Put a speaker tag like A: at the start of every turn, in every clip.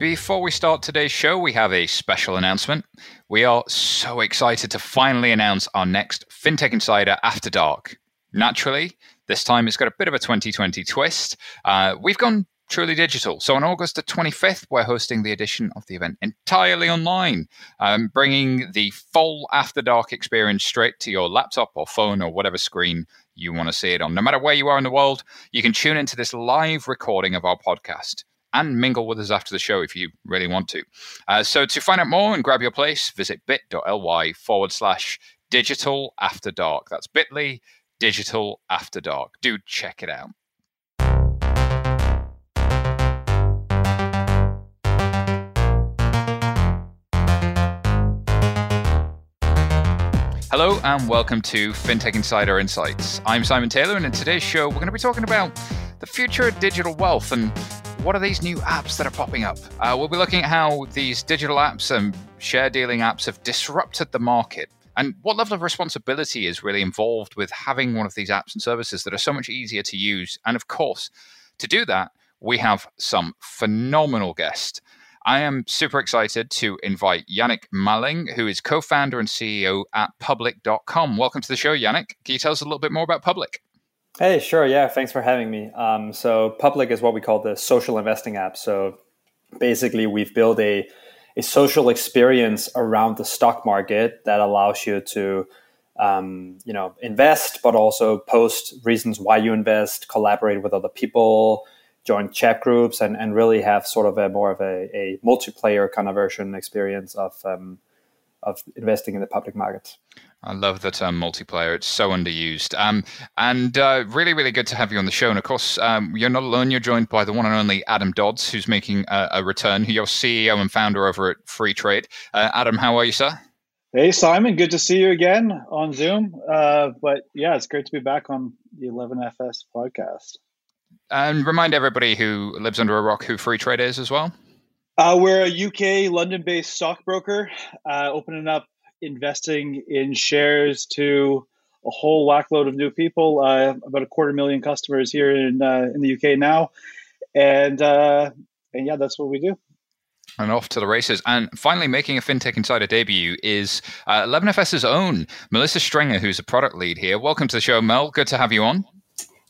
A: Before we start today's show, we have a special announcement. We are so excited to finally announce our next FinTech Insider After Dark. Naturally, this time it's got a bit of a 2020 twist. Uh, we've gone truly digital. So on August the 25th, we're hosting the edition of the event entirely online, um, bringing the full After Dark experience straight to your laptop or phone or whatever screen you want to see it on. No matter where you are in the world, you can tune into this live recording of our podcast and mingle with us after the show if you really want to. Uh, so to find out more and grab your place, visit bit.ly forward slash digital after dark. That's bit.ly digital after dark. Do check it out. Hello and welcome to FinTech Insider Insights. I'm Simon Taylor, and in today's show, we're going to be talking about the future of digital wealth and what are these new apps that are popping up? Uh, we'll be looking at how these digital apps and share dealing apps have disrupted the market and what level of responsibility is really involved with having one of these apps and services that are so much easier to use. And of course, to do that, we have some phenomenal guests. I am super excited to invite Jannick Malling, who is co founder and CEO at Public.com. Welcome to the show, Jannick. Can you tell us a little bit more about Public?
B: Hey, sure. Yeah, thanks for having me. Um, so, Public is what we call the social investing app. So, basically, we've built a a social experience around the stock market that allows you to, um, you know, invest, but also post reasons why you invest, collaborate with other people, join chat groups, and and really have sort of a more of a, a multiplayer kind of version experience of um, of investing in the public markets.
A: I love the term multiplayer. It's so underused. Um, and uh, really, really good to have you on the show. And of course, um, you're not alone. You're joined by the one and only Adam Dodds, who's making a, a return. You're CEO and founder over at Freetrade. Uh, Adam, how are you, sir?
C: Hey, Simon. Good to see you again on Zoom. Uh, but yeah, it's great to be back on the 11FS podcast.
A: And remind everybody who lives under a rock who Freetrade is as well.
C: Uh, we're a UK London based stockbroker, uh, opening up investing in shares to a whole whackload of new people, uh, about a quarter million customers here in, uh, in the UK now. And, uh, and yeah, that's what we do.
A: And off to the races. And finally, making a FinTech Insider debut is uh, 11FS's own Melissa Stringer, who's a product lead here. Welcome to the show, Mel. Good to have you on.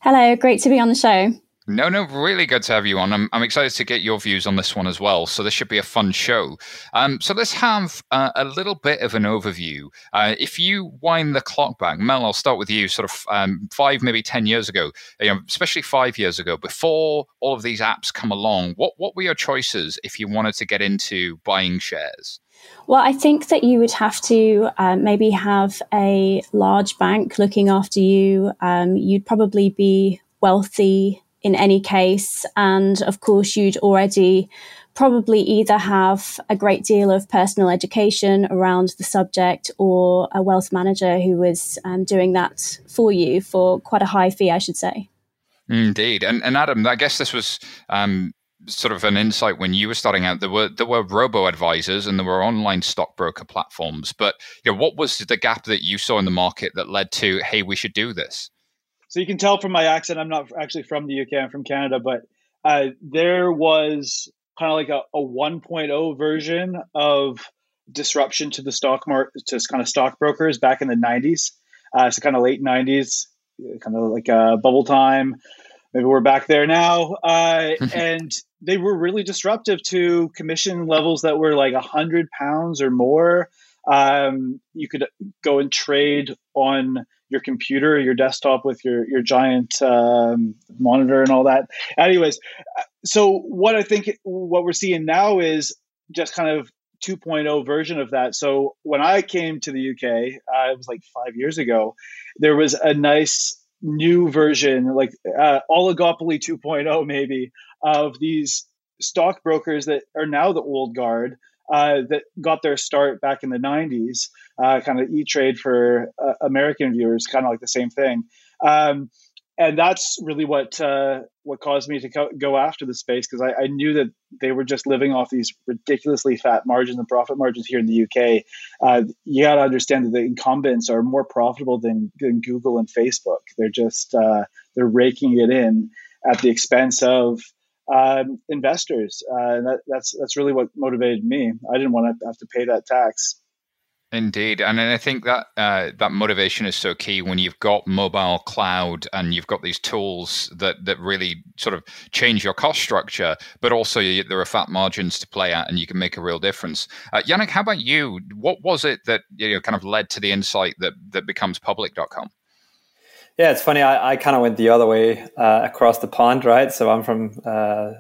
D: Hello, great to be on the show.
A: No, no, really good to have you on. I'm, I'm excited to get your views on this one as well. So this should be a fun show. Um, so let's have uh, a little bit of an overview. Uh, if you wind the clock back, Mel, I'll start with you. Sort of um, five, maybe ten years ago, you know, especially five years ago, before all of these apps come along. What what were your choices if you wanted to get into buying shares?
D: Well, I think that you would have to uh, maybe have a large bank looking after you. Um, you'd probably be wealthy in any case. And of course, you'd already probably either have a great deal of personal education around the subject or a wealth manager who was um, doing that for you for quite a high fee, I should say.
A: Indeed. And, and Adam, I guess this was um, sort of an insight when you were starting out. There were there were robo advisors and there were online stockbroker platforms. But you know, what was the gap that you saw in the market that led to, hey, we should do this?
C: So you can tell from my accent, I'm not actually from the UK. I'm from Canada, but uh, there was kind of like a, a 1.0 version of disruption to the stock market, to kind of stockbrokers back in the 90s. Uh, so kind of late 90s, kind of like a bubble time. Maybe we're back there now. Uh, and they were really disruptive to commission levels that were like a hundred pounds or more. Um, you could go and trade on your computer, your desktop with your your giant um, monitor and all that. Anyways, so what I think what we're seeing now is just kind of 2.0 version of that. So when I came to the UK, uh, it was like five years ago. There was a nice new version, like uh, oligopoly 2.0, maybe, of these stockbrokers that are now the old guard uh, that got their start back in the 90s, uh, kind of E Trade for uh, American viewers, kind of like the same thing. Um, and that's really what uh, what caused me to co- go after the space because I, I, knew that they were just living off these ridiculously fat margins and profit margins here in the UK. Uh, you got to understand that the incumbents are more profitable than, than Google and Facebook. They're just uh, they're raking it in at the expense of um, investors. Uh, and that, that's that's really what motivated me. I didn't want to have to pay that tax.
A: Indeed, and I think that uh, that motivation is so key when you've got mobile cloud and you've got these tools that that really sort of change your cost structure, but also you, there are fat margins to play at, and you can make a real difference. Uh, Jannick, how about you? What was it that you know kind of led to the insight that that becomes public.com?
B: Yeah, it's funny. I, I kind of went the other way uh, across the pond, right? So I'm from uh,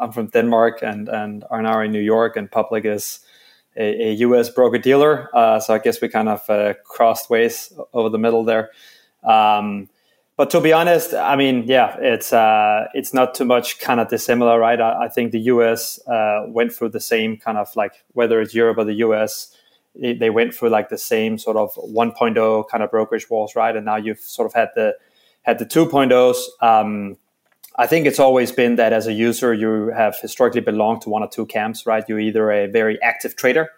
B: I'm from Denmark and and are now in New York, and Public is a, a US broker dealer. Uh, so I guess we kind of uh, crossed ways over the middle there. Um, but to be honest, I mean, yeah, it's uh, it's not too much kind of dissimilar, right? I, I think the US uh, went through the same kind of like whether it's Europe or the US, they went through like the same sort of 1.0 kind of brokerage walls, right? And now you've sort of had the had the 2.0s. Um, I think it's always been that as a user, you have historically belonged to one or two camps, right? You're either a very active trader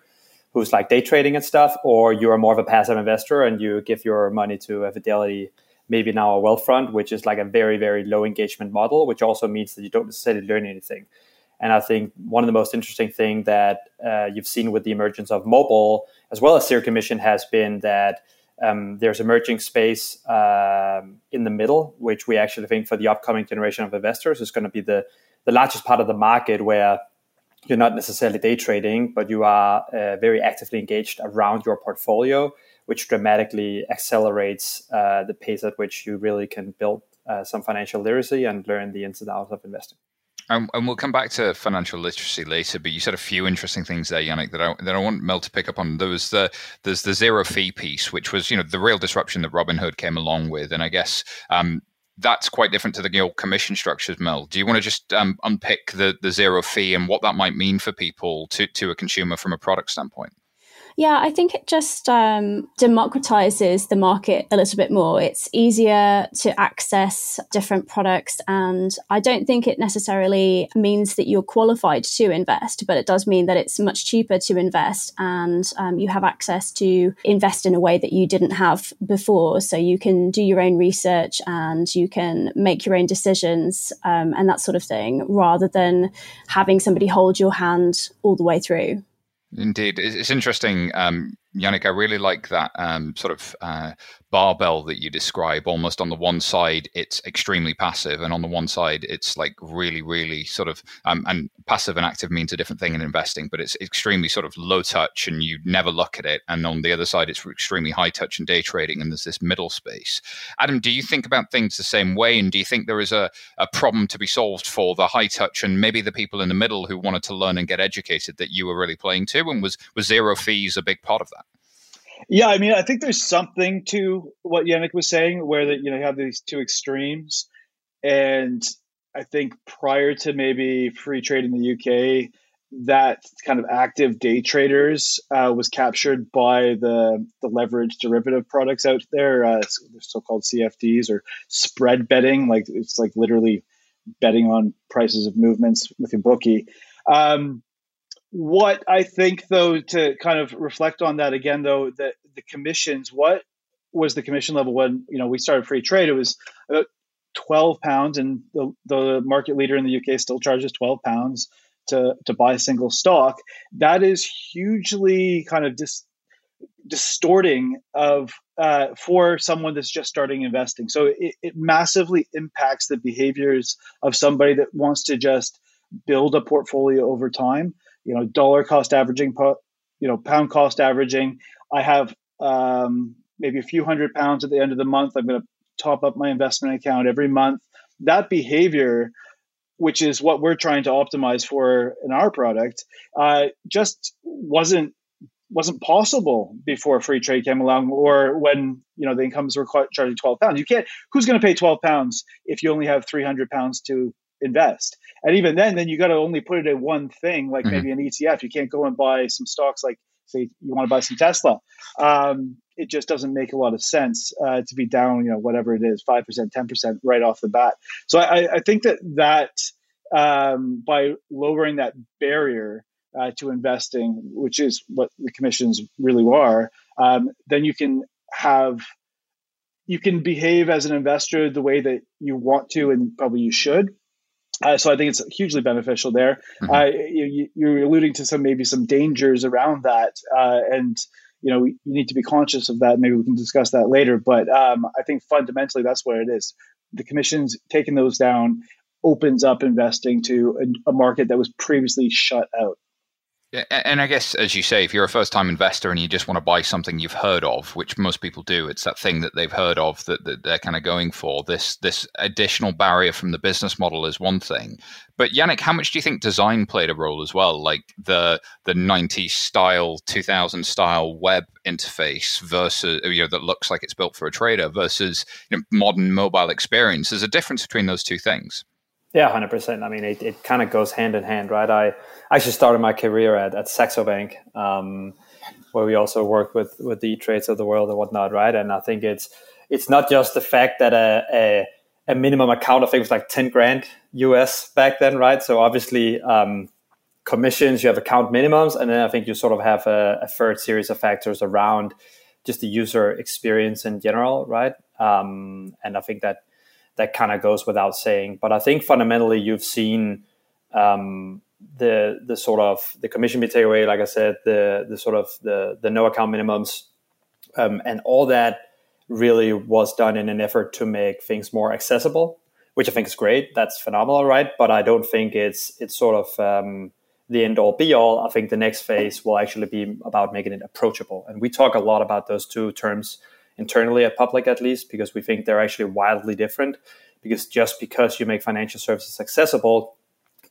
B: who's like day trading and stuff, or you're more of a passive investor and you give your money to a Fidelity, maybe now a Wealthfront, which is like a very, very low engagement model, which also means that you don't necessarily learn anything. And I think one of the most interesting thing that uh, you've seen with the emergence of mobile, as well as zero commission, has been that um, there's emerging space um, in the middle, which we actually think for the upcoming generation of investors is going to be the, the largest part of the market where you're not necessarily day trading, but you are uh, very actively engaged around your portfolio, which dramatically accelerates uh, the pace at which you really can build uh, some financial literacy and learn the ins and outs of investing.
A: Um, and we'll come back to financial literacy later, but you said a few interesting things there, Jannick, that I, that I want Mel to pick up on. There was the there's the zero fee piece, which was you know the real disruption that Robinhood came along with, and I guess um, that's quite different to the old commission structures. Mel, do you want to just um, unpick the the zero fee and what that might mean for people to to a consumer from a product standpoint?
D: Yeah, I think it just um, democratizes the market a little bit more. It's easier to access different products. And I don't think it necessarily means that you're qualified to invest, but it does mean that it's much cheaper to invest and um, you have access to invest in a way that you didn't have before. So you can do your own research and you can make your own decisions um, and that sort of thing rather than having somebody hold your hand all the way through.
A: Indeed, it's interesting. Um, Jannick, I really like that um, sort of uh, barbell that you describe. Almost on the one side, it's extremely passive, and on the one side, it's like really, really sort of um, and passive and active means a different thing in investing, but it's extremely sort of low touch, and you never look at it. And on the other side, it's extremely high touch and day trading, and there's this middle space. Adam, do you think about things the same way, and do you think there is a, a problem to be solved for the high touch and maybe the people in the middle who wanted to learn and get educated that you were really playing to, and was was zero fees a big part of that?
C: Yeah, I mean, I think there's something to what Jannick was saying, where that you know you have these two extremes, and I think prior to maybe Freetrade in the UK, that kind of active day traders uh, was captured by the the leverage derivative products out there, uh, so-called CFDs or spread betting. Like it's like literally betting on prices of movements with a bookie. Um, what I think, though, to kind of reflect on that again, though, that the commissions, what was the commission level when you know we started Freetrade? It was about twelve pounds, and the, the market leader in the UK still charges twelve pounds to to buy a single stock. That is hugely kind of dis, distorting of uh, for someone that's just starting investing. So it, it massively impacts the behaviors of somebody that wants to just build a portfolio over time you know dollar cost averaging you know pound cost averaging. I have um, maybe a few hundred pounds at the end of the month. I'm going to top up my investment account every month. That behavior which is what we're trying to optimize for in our product uh, just wasn't wasn't possible before Freetrade came along or when you know the incomes were charging 12 pounds. You can't who's going to pay 12 pounds if you only have 300 pounds to invest and even then, then you got to only put it in one thing, like mm-hmm. maybe an ETF. You can't go and buy some stocks, like say you want to buy some Tesla. Um, it just doesn't make a lot of sense uh, to be down, you know, whatever it is, five percent, ten percent, right off the bat. So I, I think that that um, by lowering that barrier uh, to investing, which is what the commissions really are, um, then you can have you can behave as an investor the way that you want to and probably you should Uh, so I think it's hugely beneficial there. Mm-hmm. Uh, you, are alluding to some maybe some dangers around that, uh, and you know you need to be conscious of that. Maybe we can discuss that later. But um, I think fundamentally that's what it is. The commission's taking those down opens up investing to a, a market that was previously shut out.
A: And I guess, as you say, if you're a first time investor and you just want to buy something you've heard of, which most people do, it's that thing that they've heard of that, that they're kind of going for. This this additional barrier from the business model is one thing. But Jannick, how much do you think design played a role as well? Like the the 90s style, 2000 style web interface versus, you know, that looks like it's built for a trader versus you know, modern mobile experience. There's a difference between those two things.
B: Yeah, hundred percent. I mean, it, it kind of goes hand in hand, right? I actually started my career at, at Saxo Bank, um, where we also work with with the trades of the world and whatnot, right? And I think it's it's not just the fact that a, a, a minimum account, I think was like ten grand US back then, right? So obviously, um, commissions, you have account minimums, and then I think you sort of have a, a third series of factors around just the user experience in general, right? Um, and I think that that kind of goes without saying. But I think fundamentally you've seen um, the the sort of the commission be taken away, like I said, the the sort of the the no account minimums, um, and all that really was done in an effort to make things more accessible, which I think is great. That's phenomenal, right? But I don't think it's it's sort of um, the end all be all. I think the next phase will actually be about making it approachable, and we talk a lot about those two terms internally at Public, at least, because we think they're actually wildly different. Because just because you make financial services accessible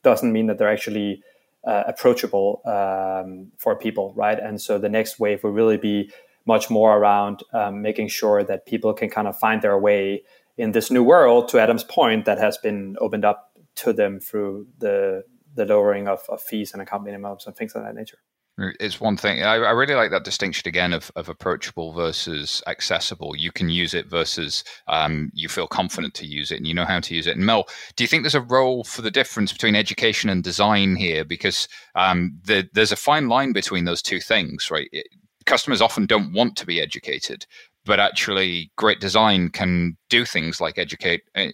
B: doesn't mean that they're actually uh, approachable um, for people, right? And so the next wave will really be much more around um, making sure that people can kind of find their way in this new world. To Adam's point, that has been opened up to them through the the lowering of, of fees and account minimums and things of that nature.
A: It's one thing. I, I, really like that distinction again of, of approachable versus accessible. You can use it versus um, you feel confident to use it and you know how to use it. And Mel, do you think there's a role for the difference between education and design here? Because um, the, there's a fine line between those two things, right? It, customers often don't want to be educated, but actually, great design can do things like educate eh,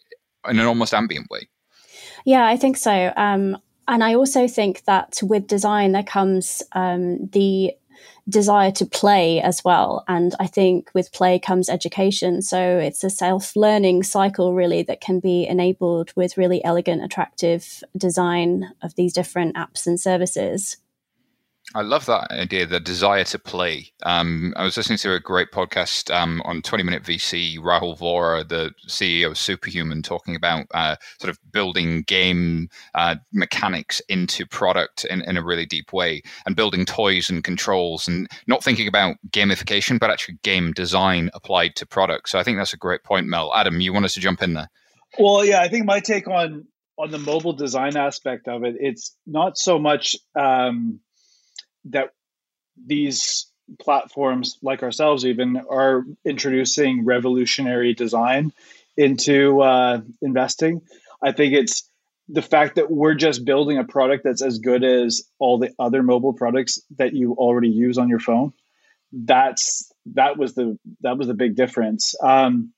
A: in an almost ambient way.
D: Yeah, I think so. Um, and I also think that with design, there comes um, the desire to play as well. And I think with play comes education. So it's a self learning cycle, really, that can be enabled with really elegant, attractive design of these different apps and services.
A: I love that idea, the desire to play. Um, I was listening to a great podcast um, on 20 Minute VC, Rahul Vohra, the CEO of Superhuman, talking about uh, sort of building game uh, mechanics into product in, in a really deep way and building toys and controls and not thinking about gamification, but actually game design applied to product. So I think that's a great point, Mel. Adam, you want us to jump in there?
C: Well, yeah, I think my take on on the mobile design aspect of it, it's not so much um, that these platforms like ourselves even are introducing revolutionary design into uh, investing. I think it's the fact that we're just building a product that's as good as all the other mobile products that you already use on your phone. That's that was the that was the big difference. Um,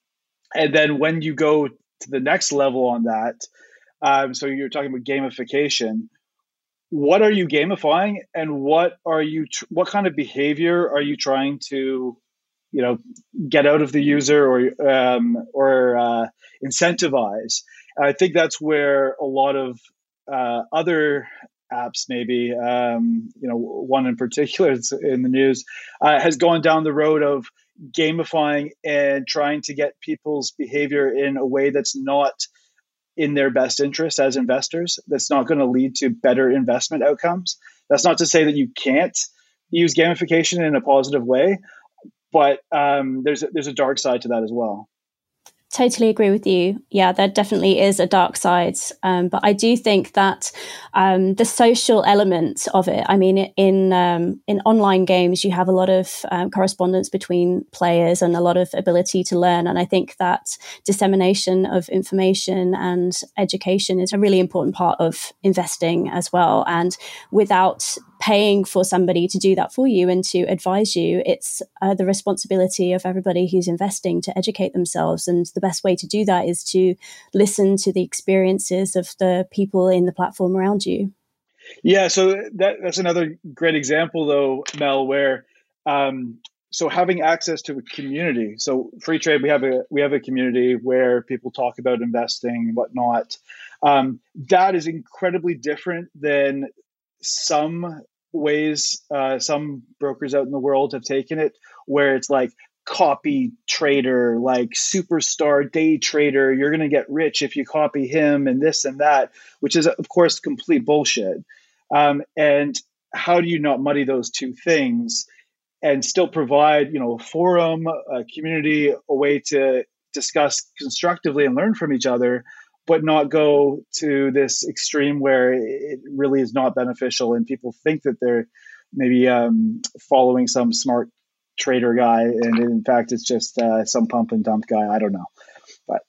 C: and then when you go to the next level on that um, so you're talking about gamification what are you gamifying and what are you tr- what kind of behavior are you trying to you know get out of the user or um, or uh, incentivize? I think that's where a lot of uh, other apps maybe um, you know one in particular in the news uh, has gone down the road of gamifying and trying to get people's behavior in a way that's not in their best interest as investors that's not going to lead to better investment outcomes. That's not to say that you can't use gamification in a positive way, but um, there's a, there's a dark side to that as well.
D: Totally agree with you. Yeah, there definitely is a dark side, um, but I do think that um, the social element of it. I mean, in um, in online games, you have a lot of um, correspondence between players and a lot of ability to learn, and I think that dissemination of information and education is a really important part of investing as well. And without paying for somebody to do that for you and to advise you. It's uh, the responsibility of everybody who's investing to educate themselves. And the best way to do that is to listen to the experiences of the people in the platform around you.
C: Yeah, so that, that's another great example, though, Mel, where um, so having access to a community so Freetrade we have a we have a community where people talk about investing and whatnot um, that is incredibly different than some ways uh, some brokers out in the world have taken it where it's like copy trader like superstar day trader. You're going to get rich if you copy him and this and that which is of course complete bullshit. Um, and how do you not muddy those two things and still provide you know a forum a community a way to discuss constructively and learn from each other but not go to this extreme where it really is not beneficial and people think that they're maybe um, following some smart trader guy and in fact it's just uh, some pump and dump guy. I don't know. But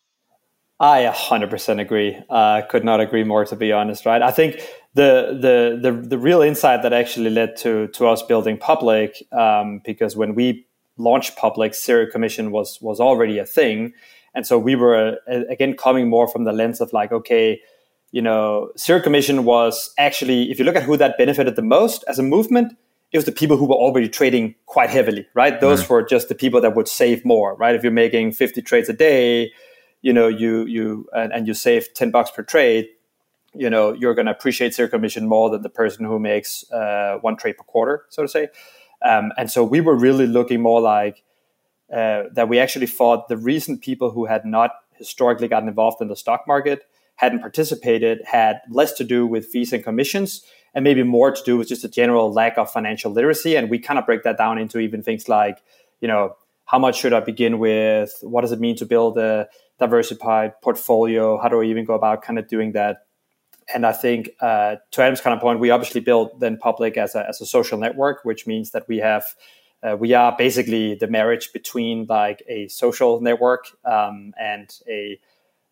B: i 100% agree. Uh, could not agree more to be honest right? I think the, the the the real insight that actually led to to us building public um, because when we launched public zero commission was was already a thing and so we were uh, again coming more from the lens of like okay you know zero commission was actually if you look at who that benefited the most as a movement it was the people who were already trading quite heavily right those mm. were just the people that would save more right if you're making 50 trades a day you know you you and, and you save 10 bucks per trade you know you're going to appreciate zero commission more than the person who makes uh, one trade per quarter, so to say. Um, and so we were really looking more like uh, that. We actually thought the reason people who had not historically gotten involved in the stock market hadn't participated had less to do with fees and commissions and maybe more to do with just a general lack of financial literacy. And we kind of break that down into even things like, you know, how much should I begin with? What does it mean to build a diversified portfolio? How do I even go about kind of doing that? and I think uh, to Adam's kind of point, we obviously built then public as a, as a social network, which means that we have uh, we are basically the marriage between like a social network um, and a,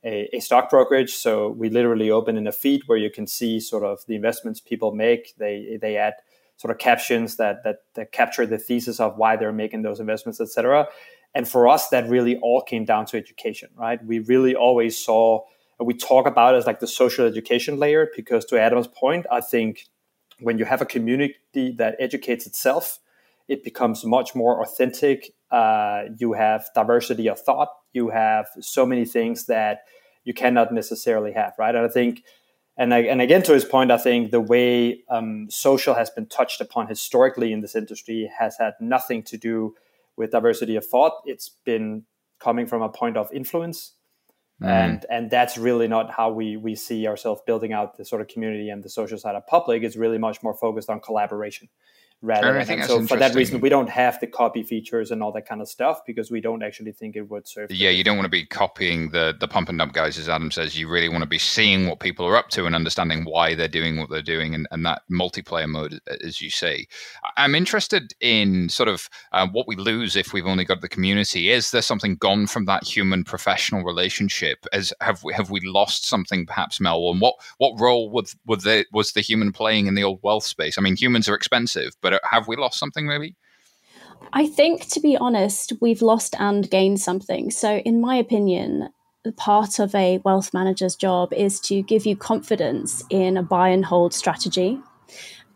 B: a, a stock brokerage. So we literally open in a feed where you can see sort of the investments people make. They they add sort of captions that that, that capture the thesis of why they're making those investments, etc. And for us, that really all came down to education, right? We really always saw we talk about as like the social education layer because to adam's point i think when you have a community that educates itself it becomes much more authentic. Uh, you have diversity of thought. You have so many things that you cannot necessarily have right? And i think and, I, and again to his point i think the way um, social has been touched upon historically in this industry has had nothing to do with diversity of thought. It's been coming from a point of influence. Mm. And and that's really not how we we see ourselves building out the sort of community and the social side of public. It's really much more focused on collaboration rather.
A: I
B: so for that reason, we don't have the copy features and all that kind of stuff because we don't actually think it would serve.
A: Yeah, you don't want to be copying the the pump and dump guys, as Adam says. You really want to be seeing what people are up to and understanding why they're doing what they're doing, and, and that multiplayer mode, as you say. I'm interested in sort of uh, what we lose if we've only got the community. Is there something gone from that human professional relationship? As have we have we lost something, perhaps, Mel? And what what role was was the was the human playing in the old wealth space? I mean, humans are expensive, but have we lost something maybe?
D: I think, to be honest, we've lost and gained something. So, in my opinion, part of a wealth manager's job is to give you confidence in a buy and hold strategy.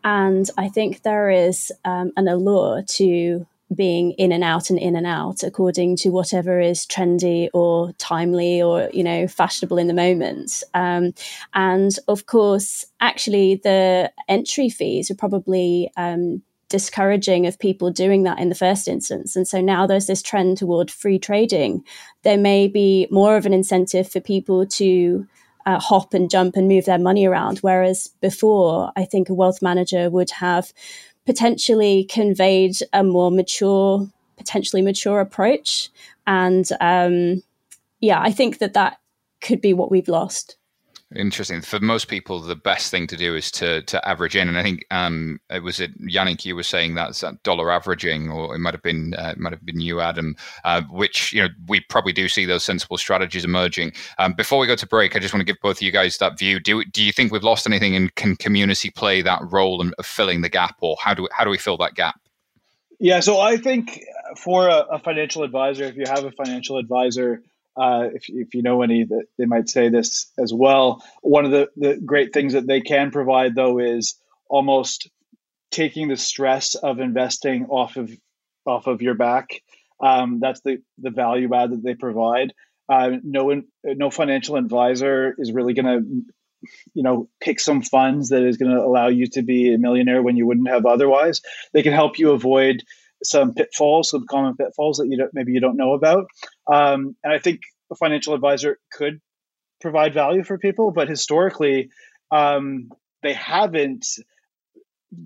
D: And I think there is um, an allure to being in and out and in and out according to whatever is trendy or timely or you know fashionable in the moment um, and of course actually the entry fees are probably um, discouraging of people doing that in the first instance. And so now there's this trend toward free trading. There may be more of an incentive for people to uh, hop and jump and move their money around. Whereas before, I think a wealth manager would have potentially conveyed a more mature, potentially mature approach. And um, yeah, I think that that could be what we've lost.
A: Interesting. For most people, the best thing to do is to to average in, and I think um, it was it Jannick. You were saying that that dollar averaging, or it might have been uh, might have been you, Adam. Uh, which you know we probably do see those sensible strategies emerging. Um, before we go to break, I just want to give both of you guys that view. Do do you think we've lost anything, and can community play that role of filling the gap, or how do we, how do we fill that gap?
C: Yeah, so I think for a, a financial advisor, if you have a financial advisor uh, if, if you know any that they might say this as well. One of the, the great things that they can provide though is almost taking the stress of investing off of off of your back. Um, that's the the value add that they provide. Uh, no no financial advisor is really going to you know pick some funds that is going to allow you to be a millionaire when you wouldn't have otherwise. They can help you avoid some pitfalls, some common pitfalls that you don't, maybe you don't know about. Um, and I think a financial advisor could provide value for people, but historically, um, they haven't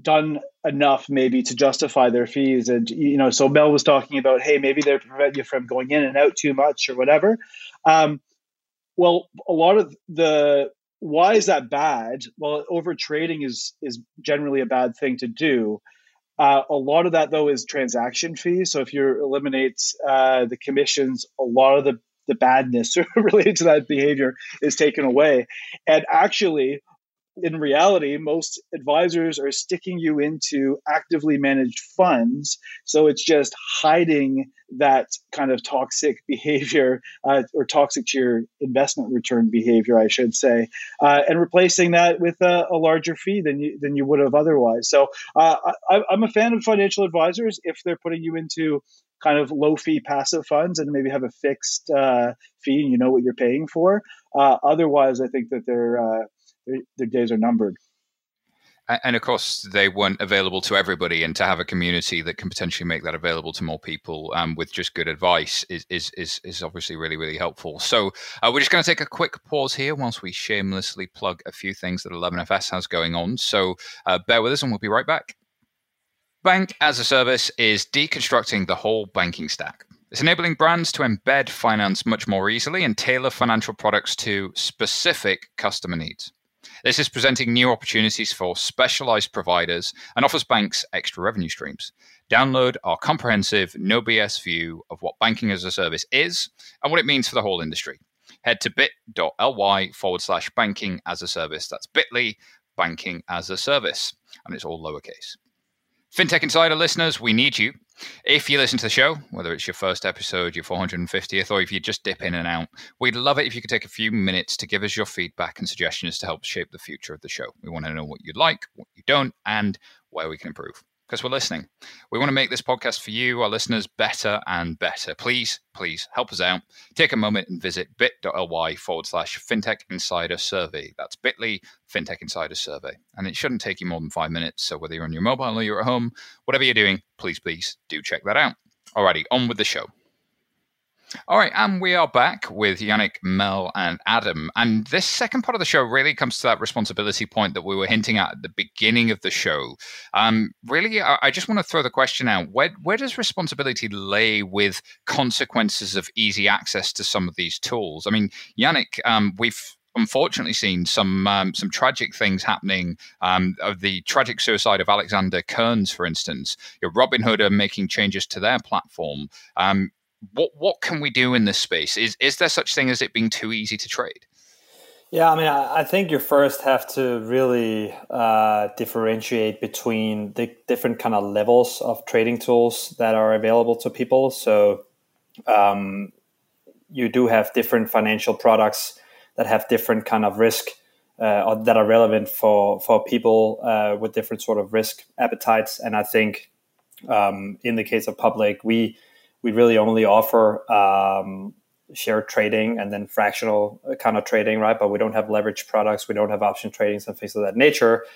C: done enough maybe to justify their fees. And you know, so Mel was talking about, hey, maybe they prevent you from going in and out too much or whatever. Um, well, a lot of the why is that bad? Well, over trading is is generally a bad thing to do. Uh, a lot of that, though, is transaction fees. So if you eliminate uh, the commissions, a lot of the, the badness related to that behavior is taken away. And actually, in reality, most advisors are sticking you into actively managed funds. So it's just hiding that kind of toxic behavior uh, or toxic to your investment return behavior, I should say, uh, and replacing that with a, a, larger fee than you, than you would have otherwise. So uh, I, I'm a fan of financial advisors if they're putting you into kind of low fee passive funds and maybe have a fixed uh, fee and you know what you're paying for. Uh, otherwise, I think that they're uh, their, days are numbered.
A: And of course, they weren't available to everybody, and to have a community that can potentially make that available to more people um, with just good advice is is is, is obviously really really helpful. So uh, we're just going to take a quick pause here whilst we shamelessly plug a few things that 11FS has going on. So uh, bear with us, and we'll be right back. Bank as a service is deconstructing the whole banking stack. It's enabling brands to embed finance much more easily and tailor financial products to specific customer needs. This is presenting new opportunities for specialized providers and offers banks extra revenue streams. Download our comprehensive, no BS view of what banking as a service is and what it means for the whole industry. Head to bit.ly forward slash banking as a service. That's bit.ly banking as a service. And it's all lowercase. FinTech Insider listeners, we need you. If you listen to the show, whether it's your first episode, your 450th, or if you just dip in and out, we'd love it if you could take a few minutes to give us your feedback and suggestions to help shape the future of the show. We want to know what you like, what you don't, and where we can improve because we're listening. We want to make this podcast for you, our listeners, better and better. Please, please help us out. Take a moment and visit bit.ly forward slash fintech insider survey. That's bit.ly fintech insider survey. And it shouldn't take you more than five minutes. So whether you're on your mobile or you're at home, whatever you're doing, please, please do check that out. Alrighty, on with the show. All right, and we are back with Jannick, Mel, and Adam. And this second part of the show really comes to that responsibility point that we were hinting at at the beginning of the show. Um, really, I, just want to throw the question out: where where does responsibility lay with consequences of easy access to some of these tools? I mean, Jannick, um, we've unfortunately seen some um, some tragic things happening. Um, of the tragic suicide of Alexander Kearns, for instance, your Robinhood are making changes to their platform. Um, what what can we do in this space? Is is there such thing as it being too easy to trade?
B: Yeah, I mean, I think you first have to really uh, differentiate between the different kind of levels of trading tools that are available to people. So um, you do have different financial products that have different kind of risk uh, that are relevant for for people uh, with different sort of risk appetites. And I think um, in the case of public, we we really only offer um, share trading and then fractional kind of trading, right? But we don't have leverage products, we don't have option trading, some things of that nature.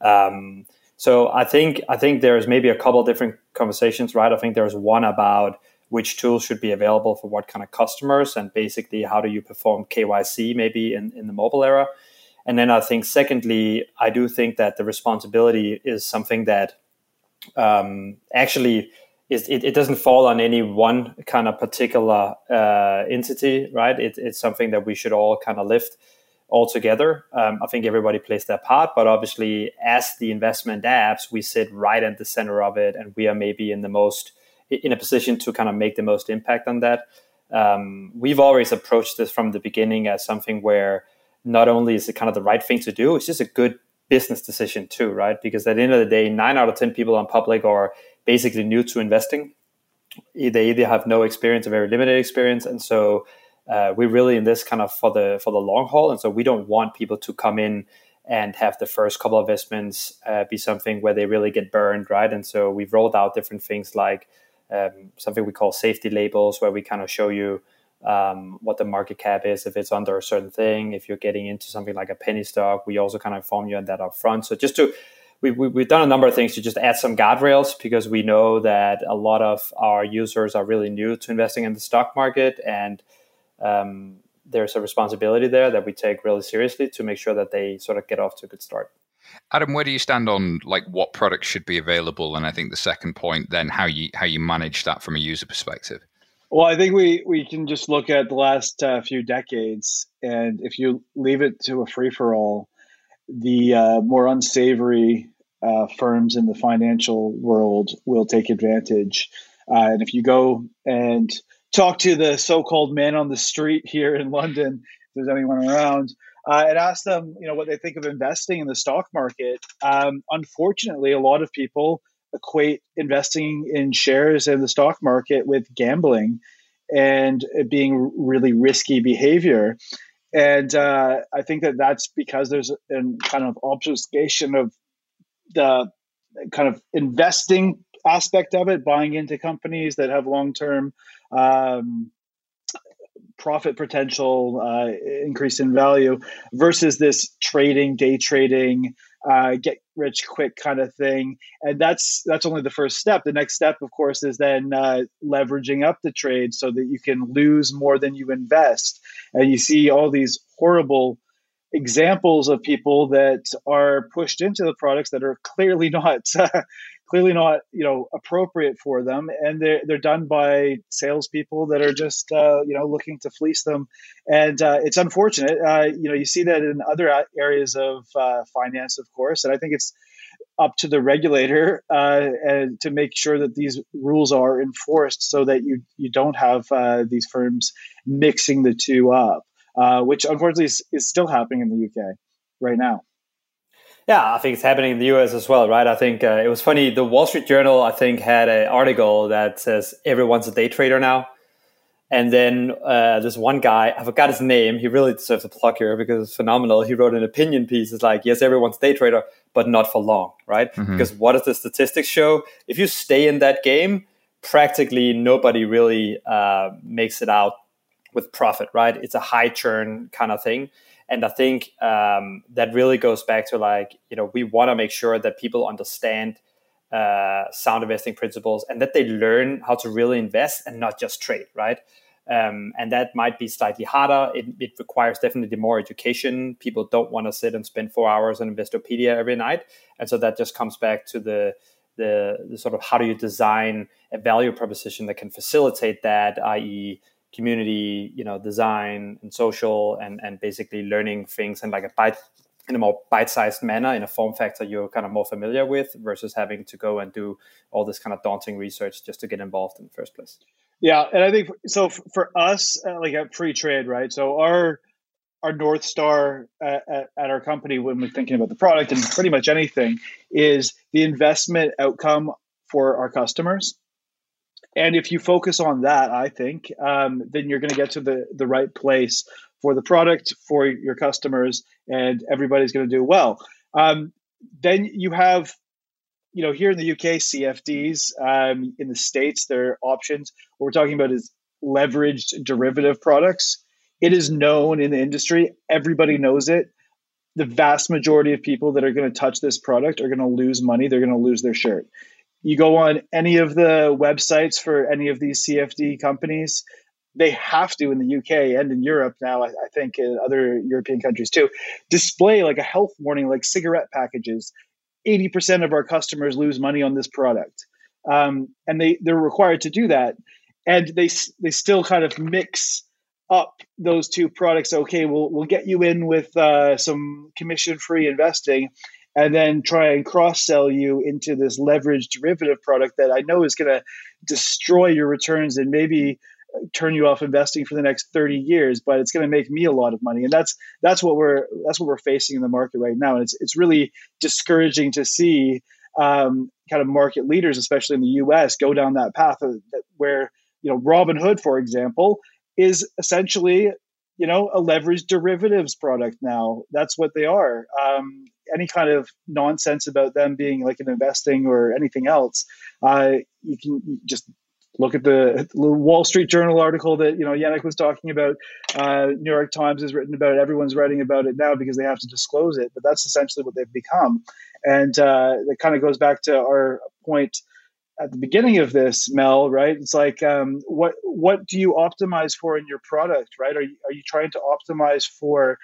B: Um, so I think I think there's maybe a couple different conversations, right? I think there's one about which tools should be available for what kind of customers, and basically how do you perform KYC maybe in, in the mobile era. And then I think secondly, I do think that the responsibility is something that um, actually it, it, doesn't fall on any one kind of particular uh, entity, right? It, it's something that we should all kind of lift. all together. Um, I think everybody plays their part, but obviously, as the investment apps, we sit right at the center of it, and we are maybe in the most in a position to kind of make the most impact on that. Um, we've always approached this from the beginning as something where not only is it kind of the right thing to do, it's just a good business decision too, right? Because at the end of the day, nine out of ten people on public are basically new to investing. They either have no experience or very limited experience, and so uh, we're really in this kind of for the for the long haul. And so we don't want people to come in and have the first couple of investments uh, be something where they really get burned, right? And so we've rolled out different things like um, something we call safety labels, where we kind of show you um, what the market cap is if it's under a certain thing. If you're getting into something like a penny stock, we also kind of inform you on that up front. So just to we, we, have done a number of things to just add some guardrails because we know that a lot of our users are really new to investing in the stock market and um, there's a responsibility there that we take really seriously to make sure that they sort of get off to a good start.
A: Adam, where do you stand on like what products should be available? And I think the second point, then how you how you manage that from a user perspective.
C: Well, I think we we can just look at the last uh, few decades, and if you leave it to a free for all, the uh, more unsavory uh, firms in the financial world will take advantage. Uh, and if you go and talk to the so-called man on the street here in London, if there's anyone around, uh, and ask them, you know, what they think of investing in the stock market. Um, unfortunately, a lot of people equate investing in shares in the stock market with gambling and it being really risky behavior. And uh, I think that that's because there's a kind of obfuscation of the kind of investing aspect of it, buying into companies that have long term um, profit potential, uh, increase in value, versus this trading, day trading, uh, get rich quick kind of thing. And that's that's only the first step. The next step, of course, is then uh, leveraging up the trade so that you can lose more than you invest. And you see all these horrible examples of people that are pushed into the products that are clearly not clearly not you know appropriate for them, and they're they're done by salespeople that are just uh, you know looking to fleece them, and uh, it's unfortunate. Uh, you know, you see that in other areas of uh, finance, of course, and I think it's up to the regulator uh, and to make sure that these rules are enforced so that you you don't have uh, these firms mixing the two up, which unfortunately is, is still happening in the UK right now.
B: Yeah, I think it's happening in the US as well, right? I think uh, it was funny. The Wall Street Journal, I think, had an article that says everyone's a day trader now. And then uh, this one guy, I forgot his name. He really deserves a plug here because it's phenomenal. He wrote an opinion piece. It's like, yes, everyone's a day trader, but not for long, right? Mm-hmm. Because what does the statistics show? If you stay in that game, practically nobody really uh, makes it out with profit, right? It's a high churn kind of thing. And I think um, that really goes back to like, you know, we want to make sure that people understand uh, sound investing principles and that they learn how to really invest and not just trade, right? Um, and that might be slightly harder. It, it, requires definitely more education. People don't want to sit and spend four hours on Investopedia every night, and so that just comes back to the, the the, sort of how do you design a value proposition that can facilitate that, i.e., community, you know, design and social and, and basically learning things in like a bite in a more bite-sized manner in a form factor you're kind of more familiar with versus having to go and do all this kind of daunting research just to get involved in the first place.
C: Yeah, and I think so for us, uh, like at Freetrade, right? So our our north star at, at, at, our company when we're thinking about the product and pretty much anything is the investment outcome for our customers and if you focus on that, I think, um, then you're going to get to the, the right place for the product, for your customers, and everybody's going to do well. Um, then you have, you know, here in the UK, CFDs. Um, in the States, there are options. What we're talking about is leveraged derivative products. It is known in the industry, everybody knows it. The vast majority of people that are going to touch this product are going to lose money, they're going to lose their shirt you go on any of the websites for any of these CFD companies, they have to in the UK and in Europe now, I, I, think in other European countries too, display like a health warning, like cigarette packages. 80% of our customers lose money on this product. Um, and they, they're required to do that. And they, they still kind of mix up those two products. Okay, we'll we'll get you in with uh, some commission free investing, and then try and cross sell you into this leveraged derivative product that I know is going to destroy your returns and maybe turn you off investing for the next 30 years but it's going to make me a lot of money. And that's that's what we're that's what we're facing in the market right now. And it's it's really discouraging to see um, kind of market leaders especially in the US go down that path of, where you know Robinhood for example is essentially you know a leveraged derivatives product now. That's what they are. Um, any kind of nonsense about them being like an investing or anything else uh, you can just look at the, Wall Street Journal article that you know Jannick was talking about. Uh, New York Times has written about it. Everyone's writing about it now because they have to disclose it. But that's essentially what they've become, and uh, it kind of goes back to our point at the beginning of this, Mel. Right? It's like um, what what do you optimize for in your product? Right? Are you, are you trying to optimize for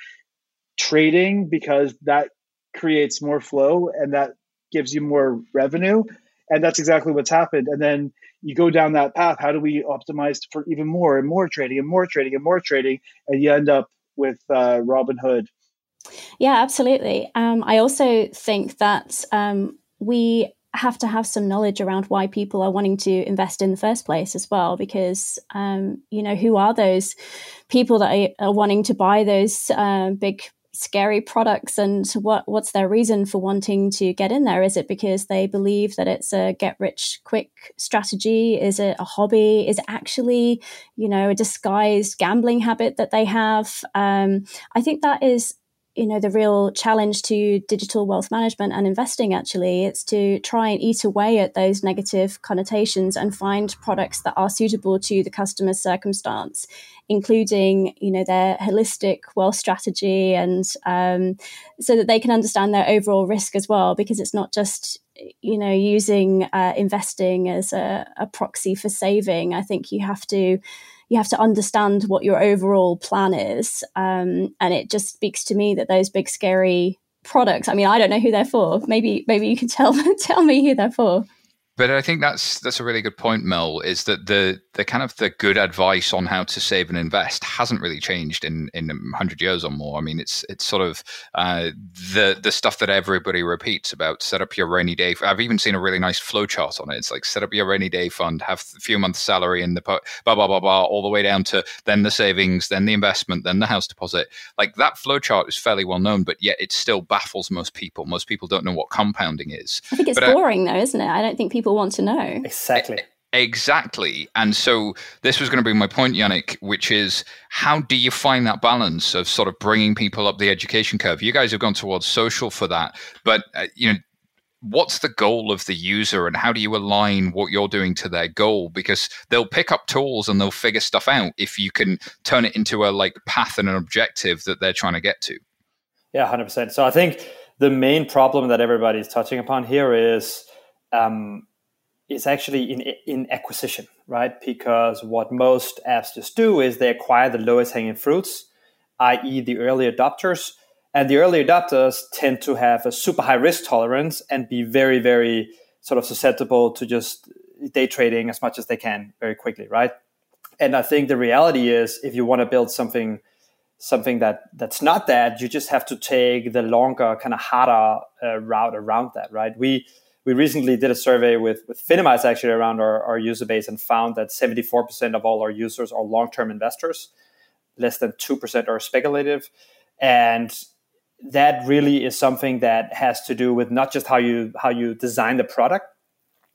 C: trading because that creates more flow and that gives you more revenue? And that's exactly what's happened. And then you go down that path. How do we optimize for even more and more trading and more trading and more trading? And you end up with uh, Robinhood.
D: Yeah, absolutely. Um, I also think that um, we have to have some knowledge around why people are wanting to invest in the first place as well because um, you know who are those people that are, are wanting to buy those uh, big scary products and what what's their reason for wanting to get in there? Is it because they believe that it's a get rich quick strategy? Is it a hobby? Is it actually you know a disguised gambling habit that they have? Um, i think that is you know the real challenge to digital wealth management and investing actually it's to try and eat away at those negative connotations and find products that are suitable to the customer's circumstance including you know their holistic wealth strategy and um, so that they can understand their overall risk as well because it's not just you know using uh, investing as a, a proxy for saving. I think you have to you have to understand what your overall plan is. Um, and it just speaks to me that those big scary products. I mean, I don't know who they're for. Maybe maybe you can tell tell me who they're for.
A: But I think that's that's a really good point, Mel. Is that the the kind of the good advice on how to save and invest hasn't really changed in in hundred years or more. I mean, it's it's sort of uh, the the stuff that everybody repeats about set up your rainy day. I've even seen a really nice flow chart on it. It's like set up your rainy day fund, have a few months' salary in the blah blah blah blah, all the way down to then the savings, then the investment, then the house deposit. Like that flow chart is fairly well known, but yet it still baffles most people. Most people don't know what compounding is.
D: I think it's
A: but
D: boring, I, though, isn't it? I don't think people people want to know.
B: Exactly.
A: Exactly. And so this was going to be my point, Jannick, which is how do you find that balance of sort of bringing people up the education curve? You guys have gone towards social for that, but uh, you know, what's the goal of the user and how do you align what you're doing to their goal because they'll pick up tools and they'll figure stuff out if you can turn it into a like path and an objective that they're trying to get to
B: yeah 100% so i think the main problem that everybody's touching upon here is um, is actually in in acquisition, right? Because what most apps just do is they acquire the lowest hanging fruits, i.e., the early adopters, and the early adopters tend to have a super high risk tolerance and be very, very sort of susceptible to just day trading as much as they can very quickly, right? And I think the reality is, if you want to build something something that that's not that, you just have to take the longer, kind of harder uh, route around that, right? We we recently did a survey with, with Finimize actually around our, our user base and found that 74% of all our users are long term investors, less than 2% are speculative. And that really is something that has to do with not just how you how you design the product.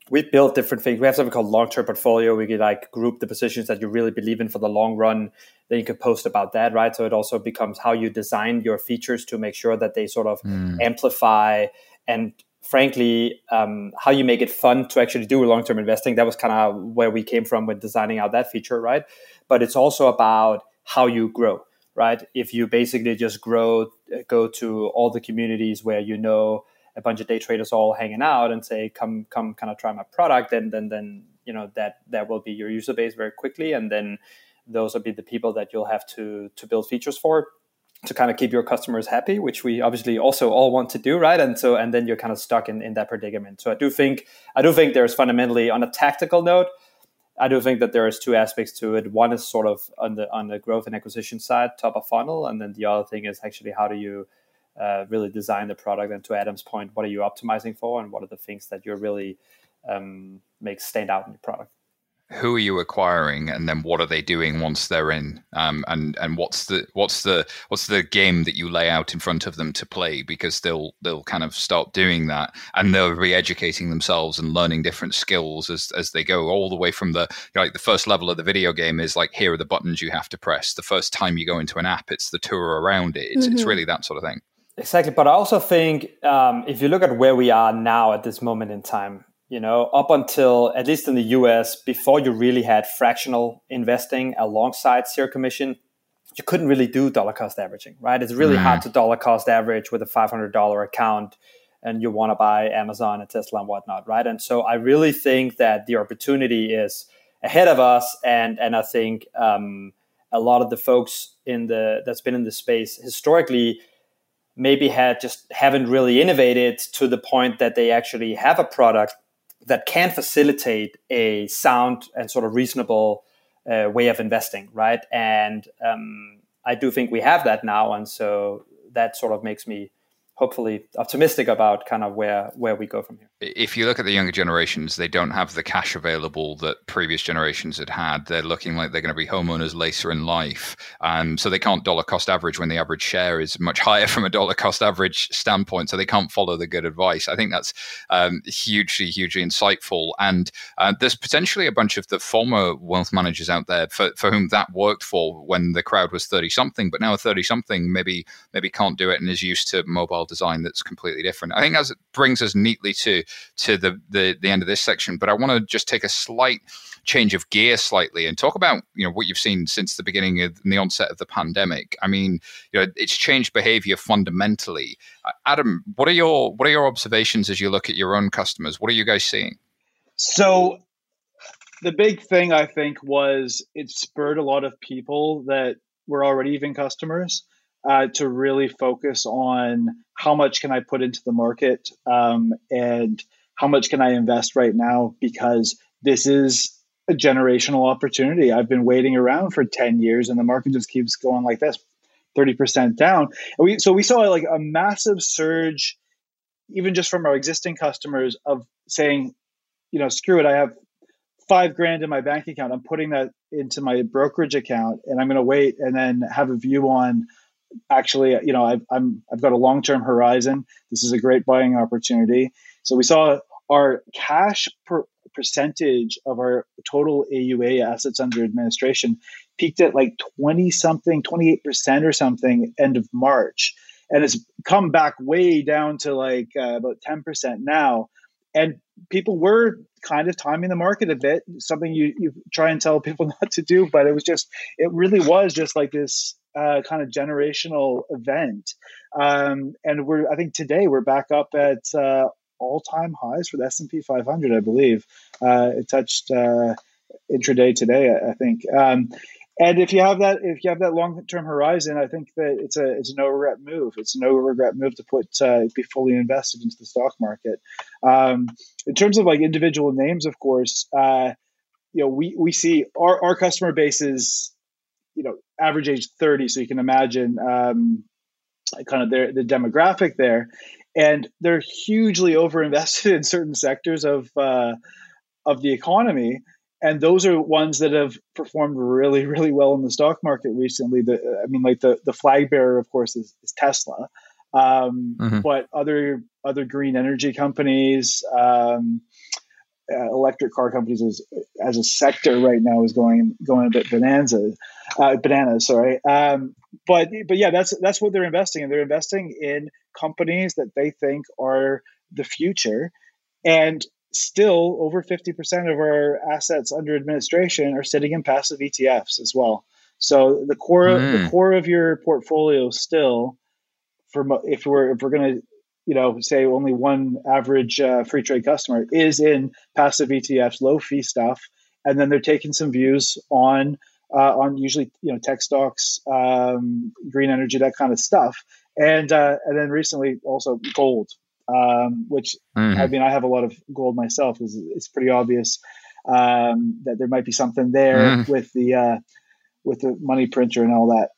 B: We build different things. We have something called long term portfolio. We could like group the positions that you really believe in for the long run. Then you could post about that, right? So it also becomes how you design your features to make sure that they sort of mm. amplify and frankly, um, how you make it fun to actually do long term investing. That was kind of where we came from with designing out that feature, right? But it's also about how you grow, right? If you basically just grow, go to all the communities where you know a bunch of day traders all hanging out and say, "Come, come, kind of try my product," then, then, then you know that that will be your user base very quickly, and then those will be the people that you'll have to to build features for to kind of keep your customers happy, which we obviously also all want to do, right? And so, and then you're kind of stuck in, in that predicament. So I do think, I do think there's fundamentally on a tactical note, I do think that there is two aspects to it. One is sort of on the on the growth and acquisition side, top of funnel, and then the other thing is actually how do you uh, really design the product. And to Adam's point, what are you optimizing for, and what are the things that you're really um, make stand out in your product?
A: Who are you acquiring and then what are they doing once they're in? Um, and and what's the what's the what's the game that you lay out in front of them to play? Because they'll they'll kind of start doing that and they'll be educating themselves and learning different skills as as they go all the way from the like the first level of the video game is like here are the buttons you have to press. The first time you go into an app it's the tour around it. It's, mm-hmm. it's really that sort of thing.
B: Exactly but i also think um, if you look at where we are now at this moment in time you know, up until at least in the US, before you really had fractional investing alongside zero commission, you couldn't really do dollar cost averaging, right? It's really mm. hard to dollar cost average with a $500 account and you want to buy Amazon and Tesla and whatnot, right? And so I really think that the opportunity is ahead of us. And, and I think um, a lot of the folks in the that's been in the space historically maybe had just haven't really innovated to the point that they actually have a product that can facilitate a sound and sort of reasonable uh, way of investing, right? And um, I do think we have that now, and so that sort of makes me hopefully optimistic about kind of where where we go from here.
A: If you look at the younger generations, they don't have the cash available that previous generations had had. They're looking like they're going to be homeowners later in life, um, so they can't dollar cost average when the average share is much higher from a dollar cost average standpoint. So they can't follow the good advice. I think that's um, hugely hugely insightful, and uh, there's potentially a bunch of the former wealth managers out there for, for whom that worked for when the crowd was thirty something, but now a thirty something maybe maybe can't do it and is used to mobile design that's completely different. I think as it brings us neatly to to the the, the end of this section, but I want to just take a slight change of gear slightly and talk about you know what you've seen since the beginning of the onset of the pandemic. I mean, you know, it's changed behavior fundamentally. Adam, what are your what are your observations as you look at your own customers? What are you guys seeing?
C: So the big thing I think was it spurred a lot of people that were already even customers uh, to really focus on how much can I put into the market um, and how much can I invest right now because this is a generational opportunity. I've been waiting around for 10 years and the market just keeps going like this 30% down. And we, so we saw like a massive surge, even just from our existing customers, of saying, you know, screw it, I have five grand in my bank account. I'm putting that into my brokerage account and I'm going to wait and then have a view on actually, you know, I've, I'm, I've got a long term horizon. This is a great buying opportunity. So we saw our cash per percentage of our total AUA assets under administration peaked at like 20 something, 28% or something end of March. And it's come back way down to like uh, about 10% now. And people were kind of timing the market a bit, something you, you try and tell people not to do, but it was just, it really was just like this uh, kind of generational event. Um, and we're, I think today we're back up at uh, all-time highs for the S&P 500, I believe. Uh, it touched uh, intraday today, I, I think. Um, and if you have that, if you have that long-term horizon, I think that it's a it's a no regret move. It's a no regret move to put uh, be fully invested into the stock market. Um, in terms of like individual names, of course, uh, you know we we see our our customer base is you know average age 30 so you can imagine um, kind of their the demographic there. And they're hugely overinvested in certain sectors of uh, of the economy. And those are ones that have performed really really well in the stock market recently. The i mean like the the flag bearer of course is, is tesla. Um, mm-hmm. but other other green energy companies um, uh, electric car companies as, as a sector right now is going going a bit bonanza, uh, bananas. Sorry, um, but but yeah, that's that's what they're investing in. They're investing in companies that they think are the future, and still over fifty percent of our assets under administration are sitting in passive ETFs as well. So the core mm. the core of your portfolio still, for if we're if we're going to you know, say only one average uh, Freetrade customer is in passive ETFs, low fee stuff, and then they're taking some views on uh, on usually you know tech stocks, um, green energy, that kind of stuff, and uh, and then recently also gold, um, which mm-hmm. I mean I have a lot of gold myself. is It's pretty obvious. um, that there might be something there mm. with the uh, with the money printer and all that.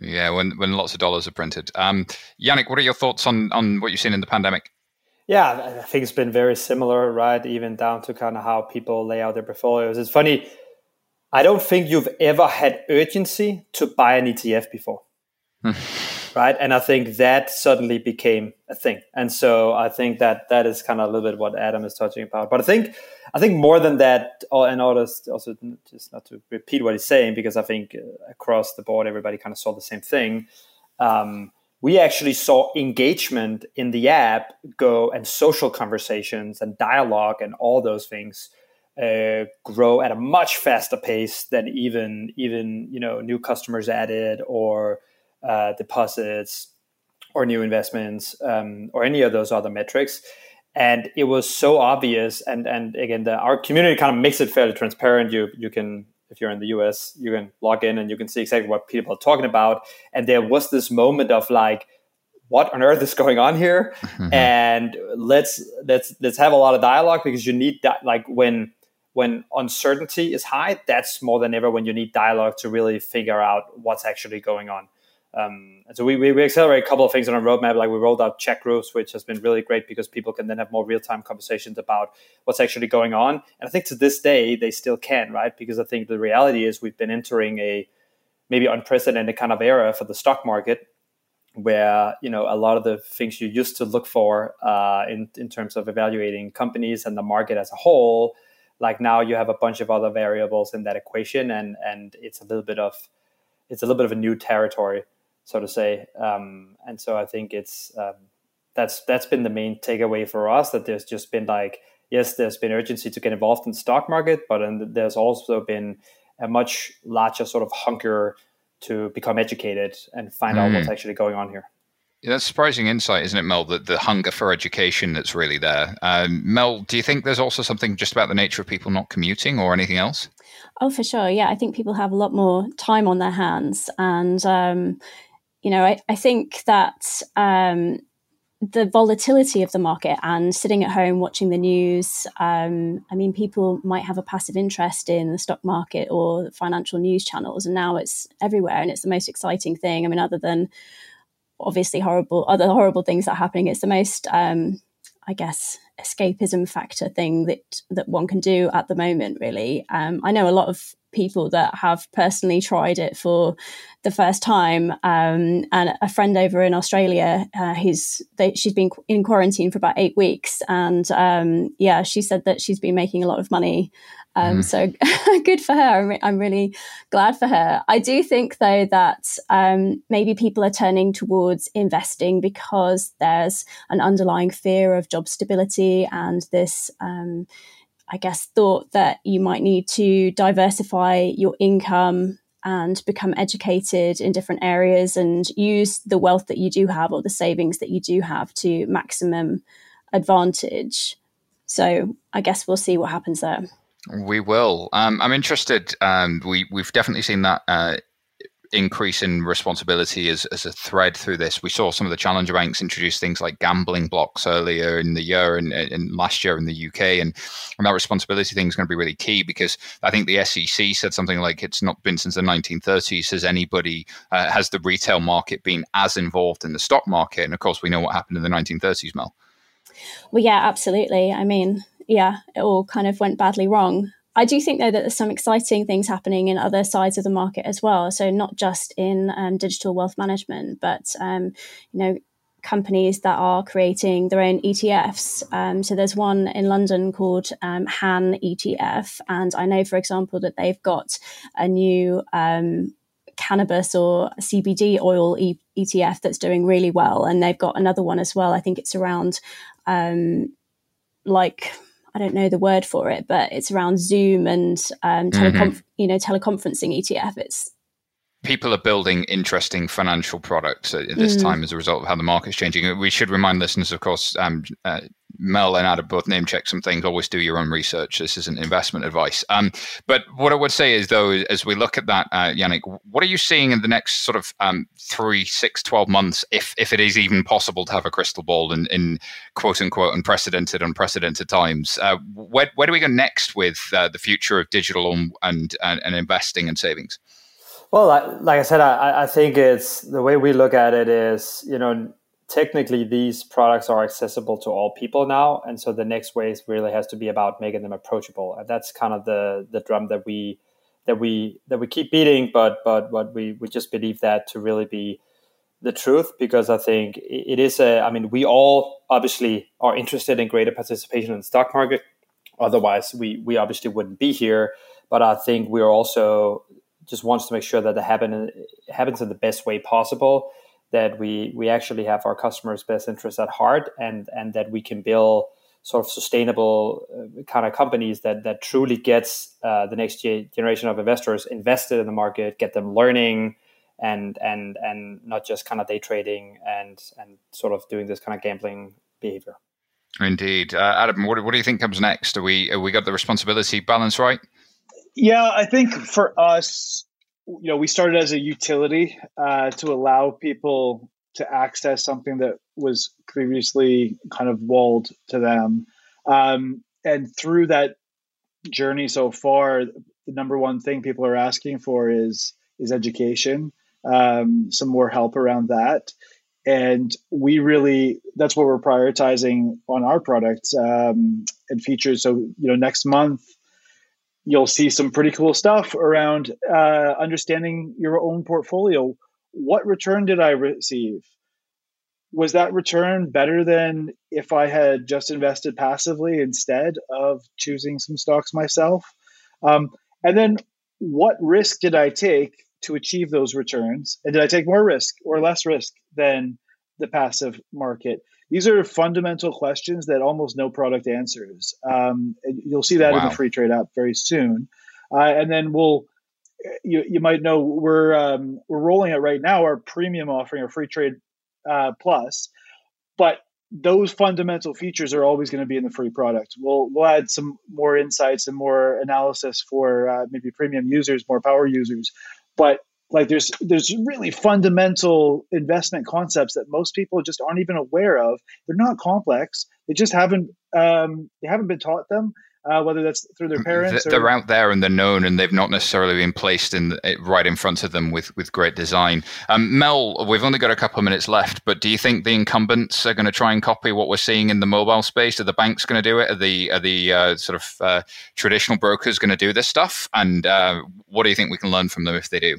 A: Yeah, when when lots of dollars are printed. Um, Jannick, what are your thoughts on on what you've seen in the pandemic?
B: Yeah, I think it's been very similar, right? Even down to kind of how people lay out their portfolios. It's funny. I don't think you've ever had urgency to buy an ETF before. right? And I think that suddenly became a thing. And so I think that that is kind of a little bit what Adam is touching about. But I think I think more than that, and also just not to repeat what he's saying, because I think uh, across the board everybody kind of saw the same thing. Um, we actually saw engagement in the app go and social conversations and dialogue and all those things uh, grow at a much faster pace than even even you know new customers added or uh, deposits or new investments um, or any of those other metrics. And it was so obvious. And and again, the, our community kind of makes it fairly transparent. You you can if you're in the US, you can log in and you can see exactly what people are talking about. And there was this moment of like, what on earth is going on here? Mm-hmm. And let's let's let's have a lot of dialogue because you need that. Like when when uncertainty is high, that's more than ever when you need dialogue to really figure out what's actually going on. Um, and so we, we, we accelerate a couple of things on our roadmap. Like we rolled out check groups, which has been really great because people can then have more real time conversations about what's actually going on. And I think to this day, they still can, right? Because I think the reality is we've been entering a maybe unprecedented kind of era for the stock market where you know a lot of the things you used to look for uh, in in terms of evaluating companies and the market as a whole, like now you have a bunch of other variables in that equation, and and it's a little bit of it's a little bit of a new territory so to say. Um, and so I think it's um, that's that's been the main takeaway for us that there's just been like yes, there's been urgency to get involved in the stock market, but there's also been a much larger sort of hunger to become educated and find mm. out what's mm. actually going on here.
A: That's surprising insight, isn't it, Mel? That the hunger for education that's really there. Um, Mel, do you think there's also something just about the nature of people not commuting or anything else?
D: Oh, for sure. Yeah, I think people have a lot more time on their hands, and um, you know, I, I think that um, the volatility of the market and sitting at home watching the news. Um, I mean, people might have a passive interest in the stock market or financial news channels, and now it's everywhere, and it's the most exciting thing. I mean, other than obviously horrible other horrible things that are happening, it's the most, um, I guess, escapism factor thing that that one can do at the moment. Really, um, I know a lot of people that have personally tried it for the first time. Um, and a friend over in Australia, uh, who's they, she's been in quarantine for about eight weeks, and um, yeah, she said that she's been making a lot of money. Um, mm. So good for her. I'm, re- I'm, really glad for her. I do think though that um, maybe people are turning towards investing because there's an underlying fear of job stability and this um, I guess, thought that you might need to diversify your income and become educated in different areas and use the wealth that you do have or the savings that you do have to maximum advantage. So I guess we'll see what happens there.
A: We will. Um, I'm interested. Um, we we've definitely seen that uh, increase in responsibility as, as a thread through this. We saw some of the challenger banks introduce things like gambling blocks earlier in the year and, and last year in the UK. And, and that responsibility thing is going to be really key because I think the SEC said something like it's not been since the 1930s has anybody, uh, has the retail market been as involved in the stock market. And of course, we know what happened in the 1930s, Mel.
D: Well, yeah, absolutely. I mean, yeah, it all kind of went badly wrong. I do think though that there's some exciting things happening in other sides of the market as well. So not just in um, digital wealth management, but um, you know companies that are creating their own ETFs. Um, so there's one in London called um, HANetf, and I know, for example, that they've got a new um, cannabis or CBD oil e- ETF that's doing really well, and they've got another one as well. I think it's around um, like I don't know the word for it, but it's around Zoom and um, mm-hmm. you know teleconferencing ETF. It's
A: people are building interesting financial products at this mm. time as a result of how the market's changing. We should remind listeners, of course, um, uh, Mel and Adam both name check some things. Always do your own research. This isn't investment advice. Um, but what I would say is, though, as we look at that, uh, Jannick, what are you seeing in the next sort of um, three, six, 12 months, if, if it is even possible to have a crystal ball in, in quote unquote unprecedented, unprecedented times? Uh, where, where do we go next with uh, the future of digital and, and, and investing and savings?
B: Well, like I said, I, I think it's the way we look at it is, you know, technically these products are accessible to all people now, and so the next wave really has to be about making them approachable, and that's kind of the the drum that we that we that we keep beating, but but but we we just believe that to really be the truth because I think it is a. I mean, we all obviously are interested in greater participation in the stock market. Otherwise, we we obviously wouldn't be here. But I think we are also just wants to make sure that it happen, happens in the best way possible that we we actually have our customers best interests at heart and and that we can build sort of sustainable uh, kind of companies that that truly gets uh, the next generation of investors invested in the market get them learning and and and not just kind of day trading and and sort of doing this kind of gambling behavior.
A: Indeed. Uh, adam what, what do you think comes next? Are we are we got the responsibility balance right
C: yeah, I think for us, you know, we started as a utility uh, to allow people to access something that was previously kind of walled to them. Um, and through that journey so far, the number one thing people are asking for is is education, um, some more help around that. And we really, that's what we're prioritizing on our products um, and features. So, you know, next month, you'll see some pretty cool stuff around uh, understanding your own portfolio. What return did I receive? Was that return better than if I had just invested passively instead of choosing some stocks myself? Um, and then what risk did I take to achieve those returns? And did I take more risk or less risk than the passive market? These are fundamental questions that almost no product answers. Um, you'll see that wow. in the Freetrade app very soon, uh, and then we'll. You, you might know we're um, we're rolling it right now our premium offering, our Freetrade uh, Plus, but those fundamental features are always going to be in the free product. We'll we'll add some more insights and more analysis for uh, maybe premium users, more power users, but like there's there's really fundamental investment concepts that most people just aren't even aware of. They're not complex. They just haven't um, they haven't been taught them uh, whether that's through their parents
A: they're
C: or...
A: out there and they're known and they've not necessarily been placed in right in front of them with with great design. Um, mel we've only got a couple of minutes left but do you think the incumbents are going to try and copy what we're seeing in the mobile space? Are the banks going to do it? Are the are the uh, sort of uh, traditional brokers going to do this stuff? And uh, what do you think we can learn from them if they do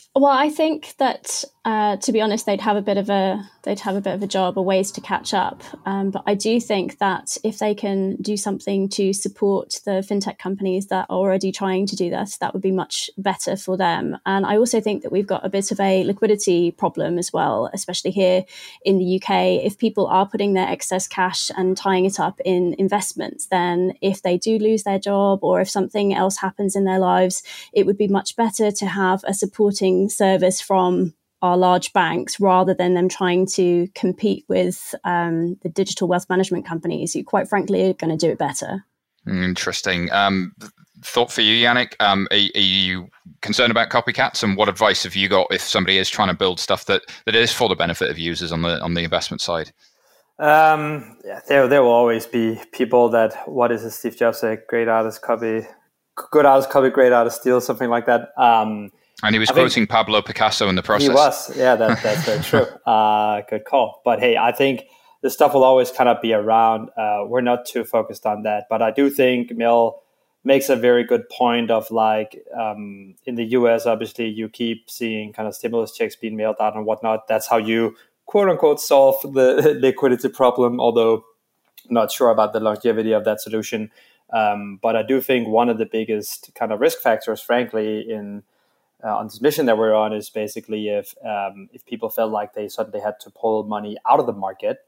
D: well, I think that uh, to be honest, they'd have a bit of a they'd have a bit of a job, a ways to catch up. Um, but I do think that if they can do something to support the fintech companies that are already trying to do this, that would be much better for them. And I also think that we've got a bit of a liquidity problem as well, especially here in the UK. If people are putting their excess cash and tying it up in investments, then if they do lose their job or if something else happens in their lives, it would be much better to have a supporting service from our large banks rather than them trying to compete with um, the digital wealth management companies who, quite frankly, are going to do it better.
A: Interesting. Um, thought for you, Jannick. Um, are, are, you concerned about copycats, and what advice have you got if somebody is trying to build stuff that, that is for the benefit of users on the on the investment side?
B: Um, yeah, there there will always be people that what is it, Steve Jobs say? Great artist copy, good artist copy, great artist steal, something like that. Um,
A: and he was I quoting Pablo Picasso in the process.
B: He was, yeah, that, that's very true. Uh, good call. But hey, I think this stuff will always kind of be around. Uh, we're not too focused on that, but I do think Mel makes a very good point of like um, in the US, obviously, you keep seeing kind of stimulus checks being mailed out and whatnot. That's how you quote unquote solve the liquidity problem. Although not sure about the longevity of that solution. Um, but I do think one of the biggest kind of risk factors, frankly, in uh, on this mission that we're on is basically if um, if people felt like they suddenly had to pull money out of the market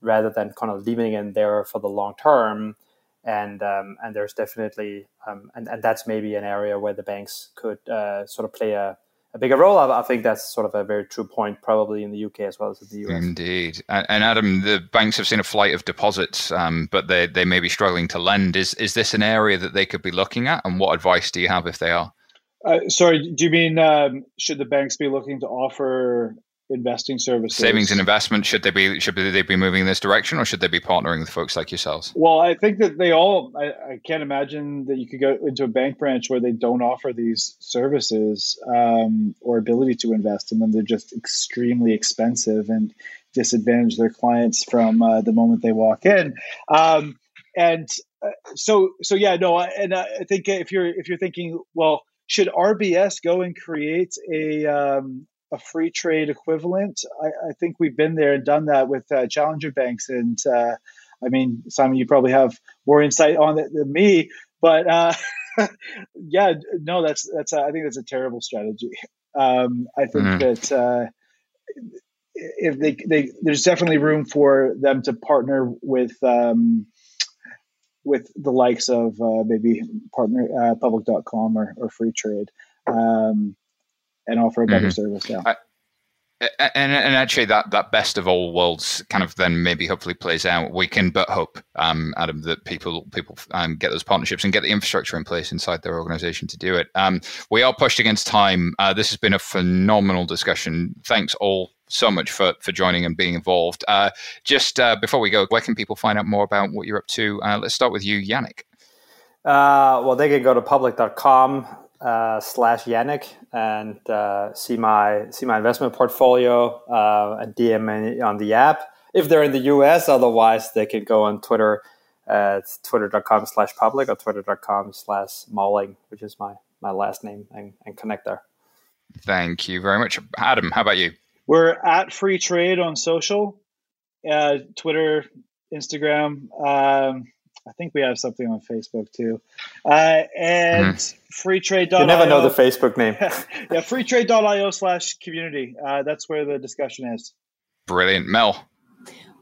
B: rather than kind of leaving it there for the long term. And um, and there's definitely um, and, and that's maybe an area where the banks could uh, sort of play a, a bigger role. I, think that's sort of a very true point, probably in the UK as well as in the US.
A: Indeed. And, and Adam, the banks have seen a flight of deposits, um, but they, they may be struggling to lend. Is, is this an area that they could be looking at? And what advice do you have if they are?
C: Uh, sorry, do you mean um, should the banks be looking to offer investing services.
A: Savings and investment should they be should they be moving in this direction, or should they be partnering with folks like yourselves?
C: Well, I think that they all. I, I can't imagine that you could go into a bank branch where they don't offer these services um, or ability to invest in them. They're just extremely expensive and disadvantage their clients from uh, the moment they walk in. Um, and uh, so, so yeah, no, and I think if you're if you're thinking, well, should RBS go and create a um, a Freetrade equivalent. I, I, think we've been there and done that with uh, challenger banks. And uh, I mean, Simon, you probably have more insight on it than me. But uh, yeah, no, that's that's I think that's a terrible strategy. Um, I think mm-hmm. that uh, if they, they there's definitely room for them to partner with. Um, with the likes of uh, maybe partner uh, public.com or, or Freetrade um, and offer a better mm-hmm. service. Yeah. I,
A: and, and actually, that, that best of all worlds kind of then maybe hopefully plays out. We can but hope, um, Adam, that people people um, get those partnerships and get the infrastructure in place inside their organization to do it. Um, we are pushed against time. Uh, this has been a phenomenal discussion. Thanks all so much for, for joining and being involved. Uh, just uh, before we go, where can people find out more about what you're up to? Uh, let's start with you, Jannick.
B: Uh, well, they can go to public.com uh, slash Jannick and uh, see my see my investment portfolio uh, and DM me on the app if they're in the US. Otherwise, they can go on Twitter at twitter.com slash public or twitter.com slash Malling, which is my, my last name, and, and connect there.
A: Thank you very much. Adam, how about you?
C: We're at Freetrade on social, uh, Twitter, Instagram. Um, I think we have something on Facebook too. Uh, and mm. freetrade.io.
B: You never know the Facebook name.
C: yeah, freetrade.io slash community. Uh, that's where the discussion is.
A: Brilliant. Mel.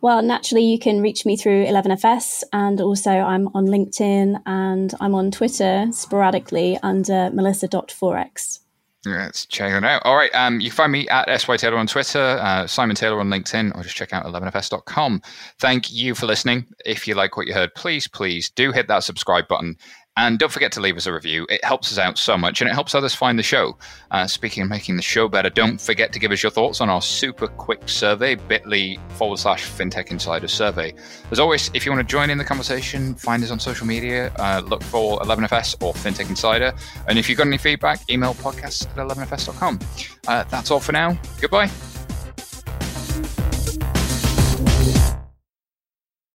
D: Well, naturally, you can reach me through 11FS, and also I'm on LinkedIn and I'm on Twitter sporadically under melissa.forex.
A: Let's check it out. All right. Um, you can find me at SY Taylor on Twitter, uh, Simon Taylor on LinkedIn, or just check out 11fs.com. Thank you for listening. If you like what you heard, please, please do hit that subscribe button and don't forget to leave us a review. It helps us out so much and it helps others find the show. Uh, speaking of making the show better, don't forget to give us your thoughts on our super quick survey, bit.ly forward slash fintech insider survey. As always, if you want to join in the conversation, find us on social media, uh, look for 11FS or Fintech Insider. And if you've got any feedback, email podcast at 11fs.com. Uh, that's all for now. Goodbye.